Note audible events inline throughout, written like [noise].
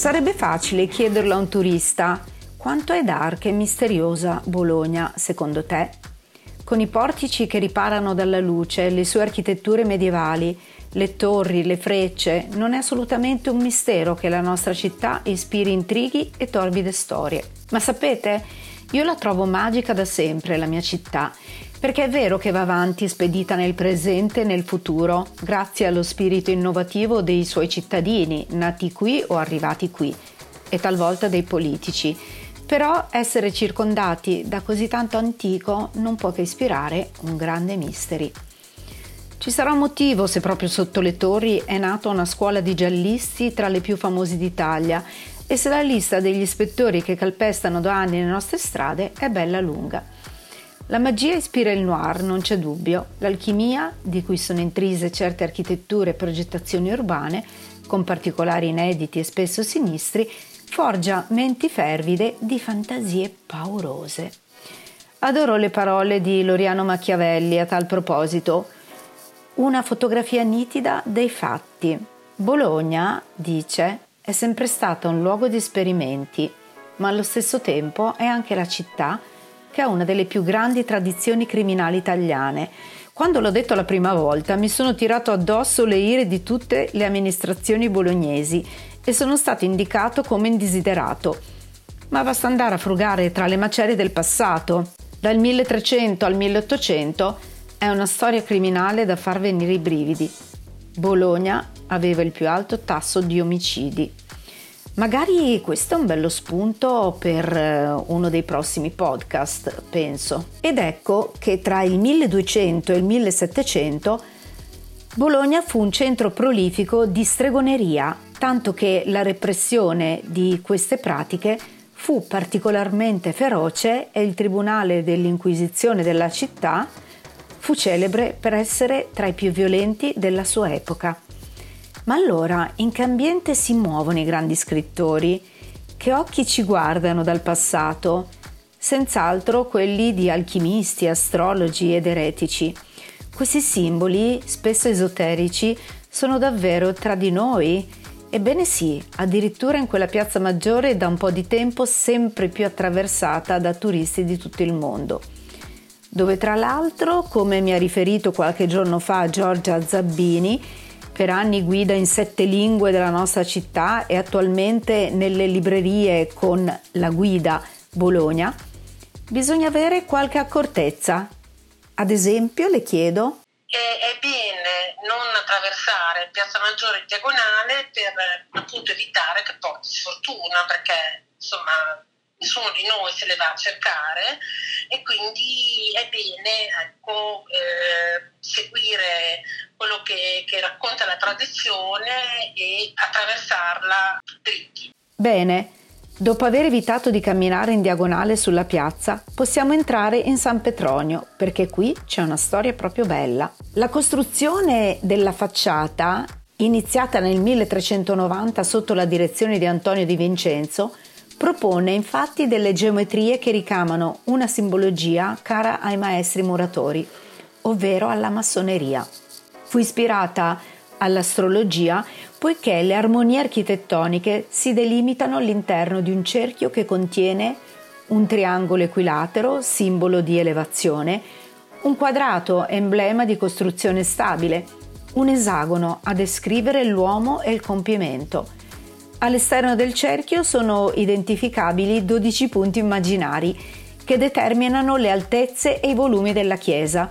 Sarebbe facile chiederlo a un turista quanto è dark e misteriosa Bologna, secondo te? Con i portici che riparano dalla luce, le sue architetture medievali, le torri, le frecce, non è assolutamente un mistero che la nostra città ispiri intrighi e torbide storie. Ma sapete, io la trovo magica da sempre, la mia città, perché è vero che va avanti spedita nel presente e nel futuro, grazie allo spirito innovativo dei suoi cittadini, nati qui o arrivati qui, e talvolta dei politici. Però essere circondati da così tanto antico non può che ispirare un grande mystery. Ci sarà un motivo se proprio sotto le torri è nata una scuola di giallisti tra le più famose d'Italia e se la lista degli ispettori che calpestano da anni le nostre strade è bella lunga. La magia ispira il noir, non c'è dubbio, l'alchimia, di cui sono intrise certe architetture e progettazioni urbane, con particolari inediti e spesso sinistri, forgia menti fervide di fantasie paurose. Adoro le parole di Loriano Machiavelli a tal proposito. Una fotografia nitida dei fatti. Bologna, dice, è sempre stata un luogo di esperimenti, ma allo stesso tempo è anche la città che ha una delle più grandi tradizioni criminali italiane. Quando l'ho detto la prima volta mi sono tirato addosso le ire di tutte le amministrazioni bolognesi e sono stato indicato come indesiderato. Ma basta andare a frugare tra le macerie del passato. Dal 1300 al 1800 è una storia criminale da far venire i brividi. Bologna aveva il più alto tasso di omicidi. Magari questo è un bello spunto per eh, uno dei prossimi podcast, penso. Ed ecco che tra il 1200 e il 1700 Bologna fu un centro prolifico di stregoneria, tanto che la repressione di queste pratiche fu particolarmente feroce e il tribunale dell'Inquisizione della città fu celebre per essere tra i più violenti della sua epoca. Ma allora in che ambiente si muovono i grandi scrittori? Che occhi ci guardano dal passato? Senz'altro quelli di alchimisti, astrologi ed eretici. Questi simboli, spesso esoterici, sono davvero tra di noi? Ebbene sì, addirittura in quella piazza maggiore da un po' di tempo sempre più attraversata da turisti di tutto il mondo dove tra l'altro, come mi ha riferito qualche giorno fa Giorgia Zabbini, per anni guida in sette lingue della nostra città e attualmente nelle librerie con la guida Bologna, bisogna avere qualche accortezza. Ad esempio, le chiedo. È, bene non attraversare Piazza Maggiore in diagonale per appunto evitare che porti sfortuna, perché insomma nessuno di noi se le va a cercare e quindi è bene ecco, eh, seguire quello che, che racconta la tradizione e attraversarla dritti. Bene, Dopo aver evitato di camminare in diagonale sulla piazza, possiamo entrare in San Petronio, perché qui c'è una storia proprio bella. La costruzione della facciata, iniziata nel 1390 sotto la direzione di Antonio di Vincenzo, Propone infatti delle geometrie che ricamano una simbologia cara ai maestri muratori, ovvero alla massoneria. Fu ispirata all'astrologia poiché le armonie architettoniche si delimitano all'interno di un cerchio che contiene un triangolo equilatero, simbolo di elevazione, un quadrato, emblema di costruzione stabile, un esagono a descrivere l'uomo e il compimento, All'esterno del cerchio sono identificabili 12 punti immaginari che determinano le altezze e i volumi della chiesa,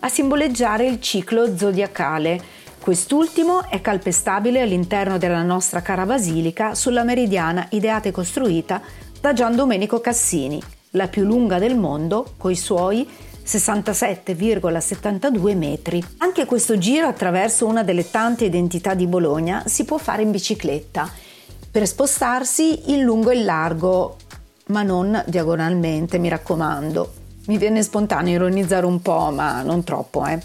a simboleggiare il ciclo zodiacale. Quest'ultimo è calpestabile all'interno della nostra cara basilica sulla meridiana ideata e costruita da Gian Domenico Cassini, la più lunga del mondo, coi suoi 67,72 metri. Anche questo giro attraverso una delle tante identità di Bologna si può fare in bicicletta per spostarsi in lungo e in largo, ma non diagonalmente, mi raccomando. Mi viene spontaneo ironizzare un po', ma non troppo, eh.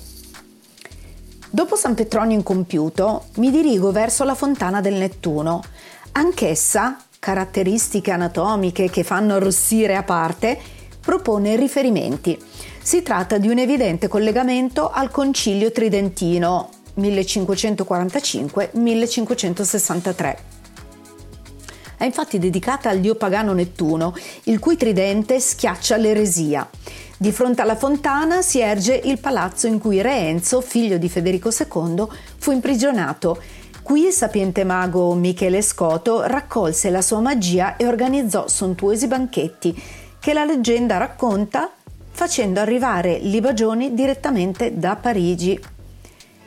Dopo San Petronio incompiuto, mi dirigo verso la fontana del Nettuno. Anch'essa, caratteristiche anatomiche che fanno arrossire a parte, propone riferimenti. Si tratta di un evidente collegamento al Concilio Tridentino 1545-1563. È infatti dedicata al dio pagano Nettuno, il cui tridente schiaccia l'eresia. Di fronte alla fontana si erge il palazzo in cui Re Enzo, figlio di Federico II, fu imprigionato. Qui il sapiente mago Michele Scoto raccolse la sua magia e organizzò sontuosi banchetti che la leggenda racconta facendo arrivare libagioni direttamente da Parigi.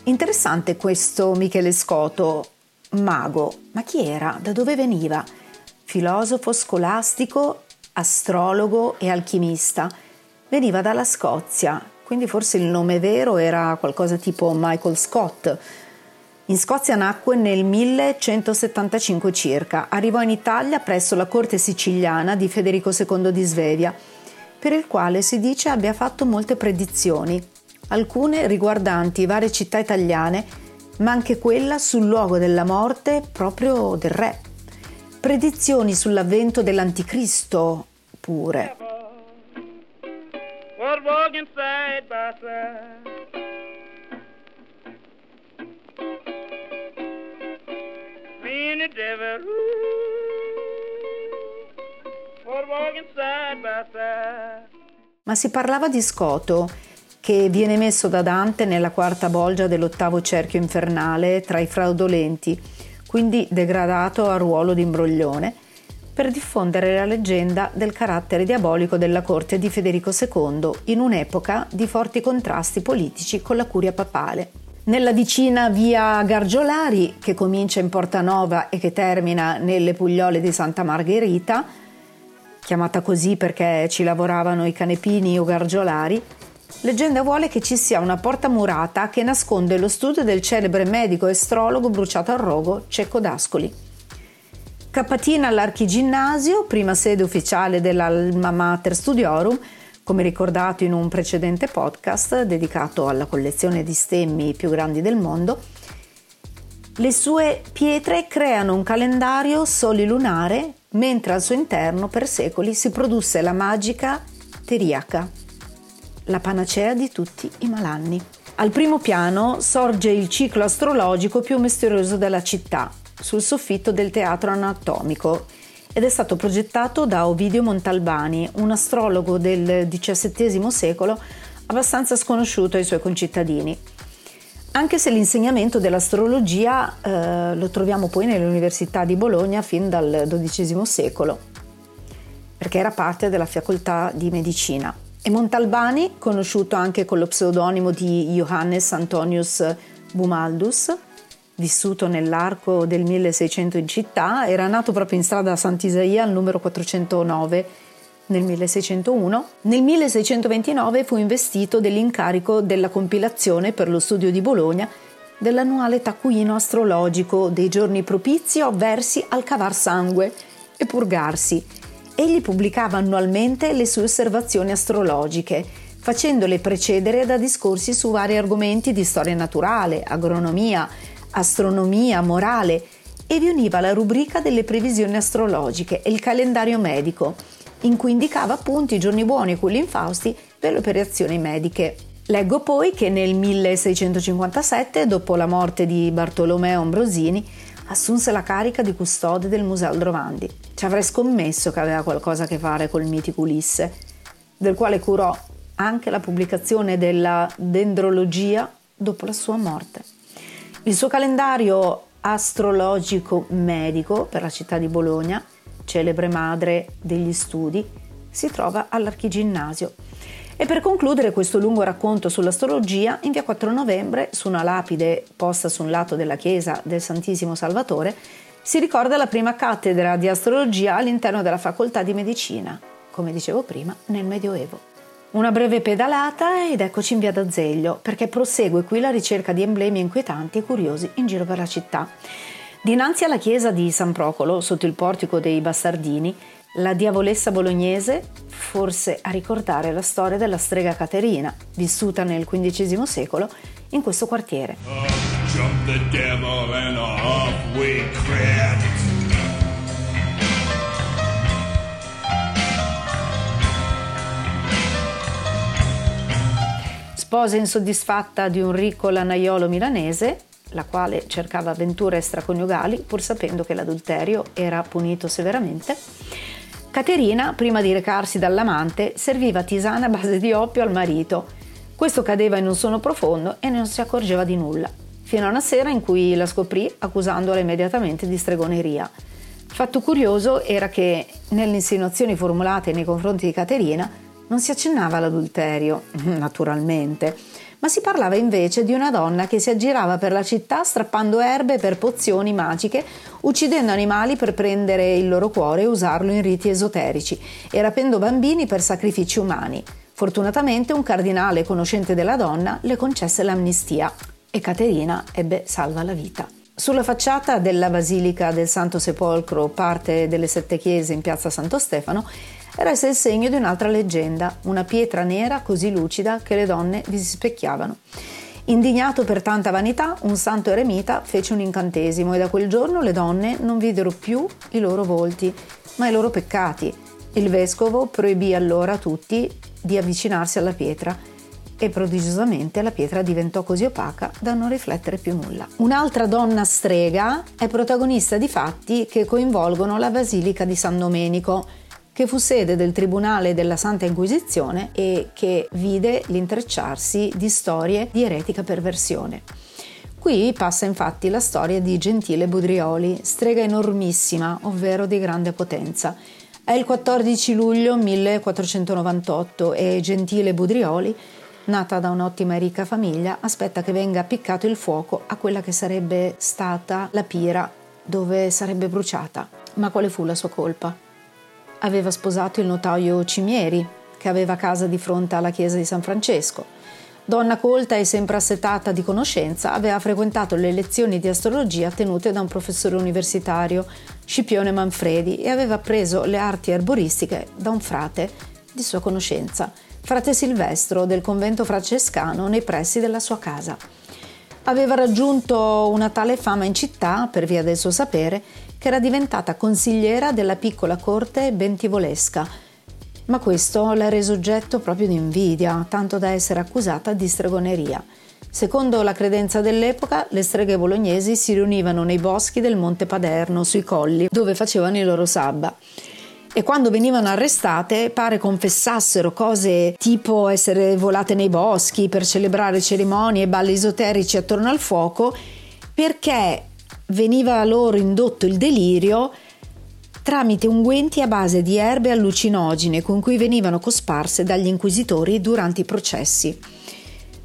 Interessante questo Michele Scoto, mago, ma chi era? Da dove veniva? Filosofo scolastico, astrologo e alchimista. Veniva dalla Scozia, quindi forse il nome vero era qualcosa tipo Michael Scott. In Scozia nacque nel 1175 circa, arrivò in Italia presso la corte siciliana di Federico II di Svevia per il quale si dice abbia fatto molte predizioni, alcune riguardanti varie città italiane, ma anche quella sul luogo della morte proprio del re. Predizioni sull'avvento dell'anticristo pure. Ma si parlava di Scoto, che viene messo da Dante nella quarta bolgia dell'ottavo cerchio infernale tra i fraudolenti, quindi degradato al ruolo di imbroglione, per diffondere la leggenda del carattere diabolico della corte di Federico II in un'epoca di forti contrasti politici con la curia papale. Nella vicina via Gargiolari, che comincia in Porta Nova e che termina nelle Pugliole di Santa Margherita, chiamata così perché ci lavoravano i canepini o gargiolari, leggenda vuole che ci sia una porta murata che nasconde lo studio del celebre medico e astrologo bruciato al rogo Cecco d'Ascoli. Capatina all'Archiginnasio, prima sede ufficiale dell'Alma Mater Studiorum, come ricordato in un precedente podcast dedicato alla collezione di stemmi più grandi del mondo, le sue pietre creano un calendario solilunare mentre al suo interno per secoli si produsse la magica teriaca, la panacea di tutti i malanni. Al primo piano sorge il ciclo astrologico più misterioso della città, sul soffitto del teatro anatomico, ed è stato progettato da Ovidio Montalbani, un astrologo del XVII secolo abbastanza sconosciuto ai suoi concittadini anche se l'insegnamento dell'astrologia eh, lo troviamo poi nelle università di Bologna fin dal XII secolo, perché era parte della facoltà di medicina. E Montalbani, conosciuto anche con lo pseudonimo di Johannes Antonius Bumaldus, vissuto nell'arco del 1600 in città, era nato proprio in strada Sant'Isaia al numero 409 nel 1601, nel 1629 fu investito dell'incarico della compilazione per lo studio di Bologna dell'annuale taccuino astrologico dei giorni propizi o avversi al cavar sangue e purgarsi. Egli pubblicava annualmente le sue osservazioni astrologiche, facendole precedere da discorsi su vari argomenti di storia naturale, agronomia, astronomia, morale, e vi univa la rubrica delle previsioni astrologiche e il calendario medico, in cui indicava appunto i giorni buoni e quelli infausti per le operazioni mediche. Leggo poi che nel 1657, dopo la morte di Bartolomeo Ambrosini, assunse la carica di custode del Museo Aldrovandi. Ci avrei scommesso che aveva qualcosa a che fare col mitico Ulisse, del quale curò anche la pubblicazione della dendrologia dopo la sua morte. Il suo calendario astrologico medico per la città di Bologna celebre madre degli studi, si trova all'Archiginnasio. E per concludere questo lungo racconto sull'astrologia, in via 4 novembre, su una lapide posta su un lato della chiesa del Santissimo Salvatore, si ricorda la prima cattedra di astrologia all'interno della facoltà di medicina, come dicevo prima, nel Medioevo. Una breve pedalata ed eccoci in via d'Azeglio, perché prosegue qui la ricerca di emblemi inquietanti e curiosi in giro per la città. Dinanzi alla chiesa di San Procolo, sotto il portico dei Bastardini, la diavolessa bolognese, forse a ricordare la storia della strega Caterina, vissuta nel XV secolo in questo quartiere. Sposa insoddisfatta di un ricco lanaiolo milanese, la quale cercava avventure extraconiugali pur sapendo che l'adulterio era punito severamente, Caterina, prima di recarsi dall'amante, serviva tisana a base di oppio al marito. Questo cadeva in un sonno profondo e non si accorgeva di nulla, fino a una sera in cui la scoprì accusandola immediatamente di stregoneria. Fatto curioso era che nelle insinuazioni formulate nei confronti di Caterina non si accennava all'adulterio, [laughs] naturalmente, ma si parlava invece di una donna che si aggirava per la città strappando erbe per pozioni magiche, uccidendo animali per prendere il loro cuore e usarlo in riti esoterici e rapendo bambini per sacrifici umani. Fortunatamente un cardinale conoscente della donna le concesse l'amnistia e Caterina ebbe salva la vita. Sulla facciata della Basilica del Santo Sepolcro, parte delle sette chiese in piazza Santo Stefano, resta il segno di un'altra leggenda, una pietra nera così lucida che le donne vi si specchiavano. Indignato per tanta vanità, un santo eremita fece un incantesimo e da quel giorno le donne non videro più i loro volti, ma i loro peccati. Il vescovo proibì allora a tutti di avvicinarsi alla pietra e prodigiosamente la pietra diventò così opaca da non riflettere più nulla. Un'altra donna strega è protagonista di fatti che coinvolgono la Basilica di San Domenico, che fu sede del Tribunale della Santa Inquisizione e che vide l'intrecciarsi di storie di eretica perversione. Qui passa infatti la storia di Gentile Budrioli, strega enormissima, ovvero di grande potenza. È il 14 luglio 1498 e Gentile Budrioli, nata da un'ottima e ricca famiglia, aspetta che venga appiccato il fuoco a quella che sarebbe stata la pira dove sarebbe bruciata. Ma quale fu la sua colpa? Aveva sposato il notaio Cimieri, che aveva casa di fronte alla chiesa di San Francesco. Donna colta e sempre assetata di conoscenza, aveva frequentato le lezioni di astrologia tenute da un professore universitario, Scipione Manfredi, e aveva preso le arti erboristiche da un frate di sua conoscenza, frate Silvestro del convento francescano nei pressi della sua casa. Aveva raggiunto una tale fama in città, per via del suo sapere, che era diventata consigliera della piccola corte bentivolesca, ma questo l'ha reso oggetto proprio di invidia, tanto da essere accusata di stregoneria. Secondo la credenza dell'epoca, le streghe bolognesi si riunivano nei boschi del Monte Paderno, sui colli, dove facevano i loro sabba. E quando venivano arrestate pare confessassero cose tipo essere volate nei boschi per celebrare cerimonie e balli esoterici attorno al fuoco, perché veniva loro indotto il delirio tramite unguenti a base di erbe allucinogene con cui venivano cosparse dagli inquisitori durante i processi.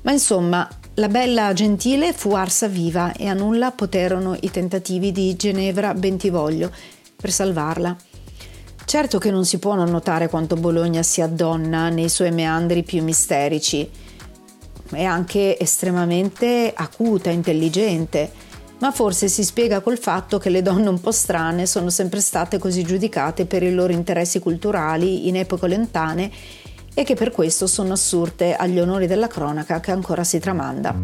Ma insomma, la bella gentile fu arsa viva e a nulla poterono i tentativi di Ginevra Bentivoglio per salvarla. Certo che non si può non notare quanto Bologna si addonna nei suoi meandri più misterici. È anche estremamente acuta, intelligente ma forse si spiega col fatto che le donne un po' strane sono sempre state così giudicate per i loro interessi culturali in epoche lontane e che per questo sono assurte agli onori della cronaca che ancora si tramanda.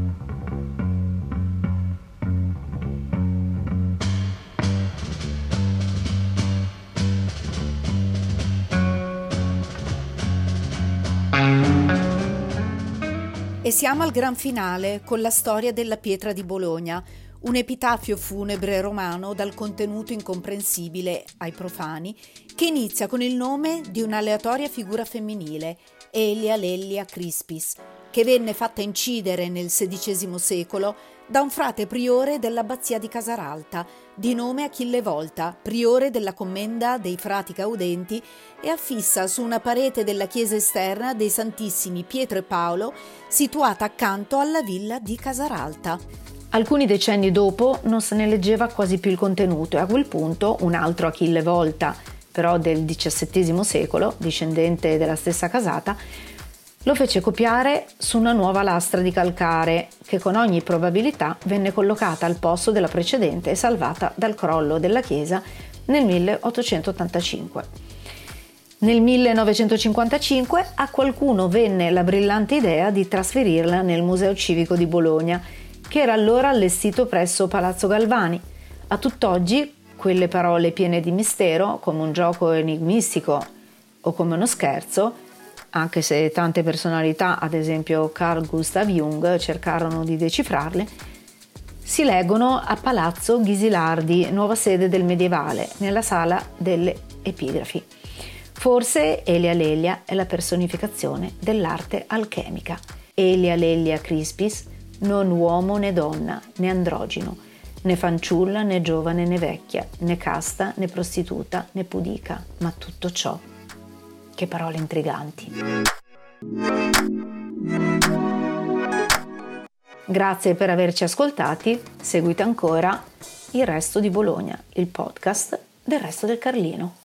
E siamo al gran finale con la storia della pietra di Bologna, un epitafio funebre romano dal contenuto incomprensibile ai profani, che inizia con il nome di un'aleatoria figura femminile, Elia Lellia Crispis, che venne fatta incidere nel XVI secolo da un frate priore dell'abbazia di Casaralta, di nome Achille Volta, priore della commenda dei frati caudenti, e affissa su una parete della chiesa esterna dei Santissimi Pietro e Paolo, situata accanto alla villa di Casaralta. Alcuni decenni dopo non se ne leggeva quasi più il contenuto e a quel punto un altro Achille Volta, però del XVII secolo, discendente della stessa casata, lo fece copiare su una nuova lastra di calcare che con ogni probabilità venne collocata al posto della precedente e salvata dal crollo della chiesa nel 1885. Nel 1955 a qualcuno venne la brillante idea di trasferirla nel Museo Civico di Bologna, che era allora allestito presso Palazzo Galvani. A tutt'oggi quelle parole piene di mistero, come un gioco enigmistico o come uno scherzo, anche se tante personalità, ad esempio Carl Gustav Jung, cercarono di decifrarle, si leggono a Palazzo Ghisilardi, nuova sede del medievale, nella sala delle epigrafi. Forse Elia Lelia è la personificazione dell'arte alchemica. Elia Lelia Crispis, non uomo né donna, né androgino, né fanciulla né giovane né vecchia, né casta né prostituta né pudica, ma tutto ciò che parole intriganti. Grazie per averci ascoltati, seguite ancora Il Resto di Bologna, il podcast del Resto del Carlino.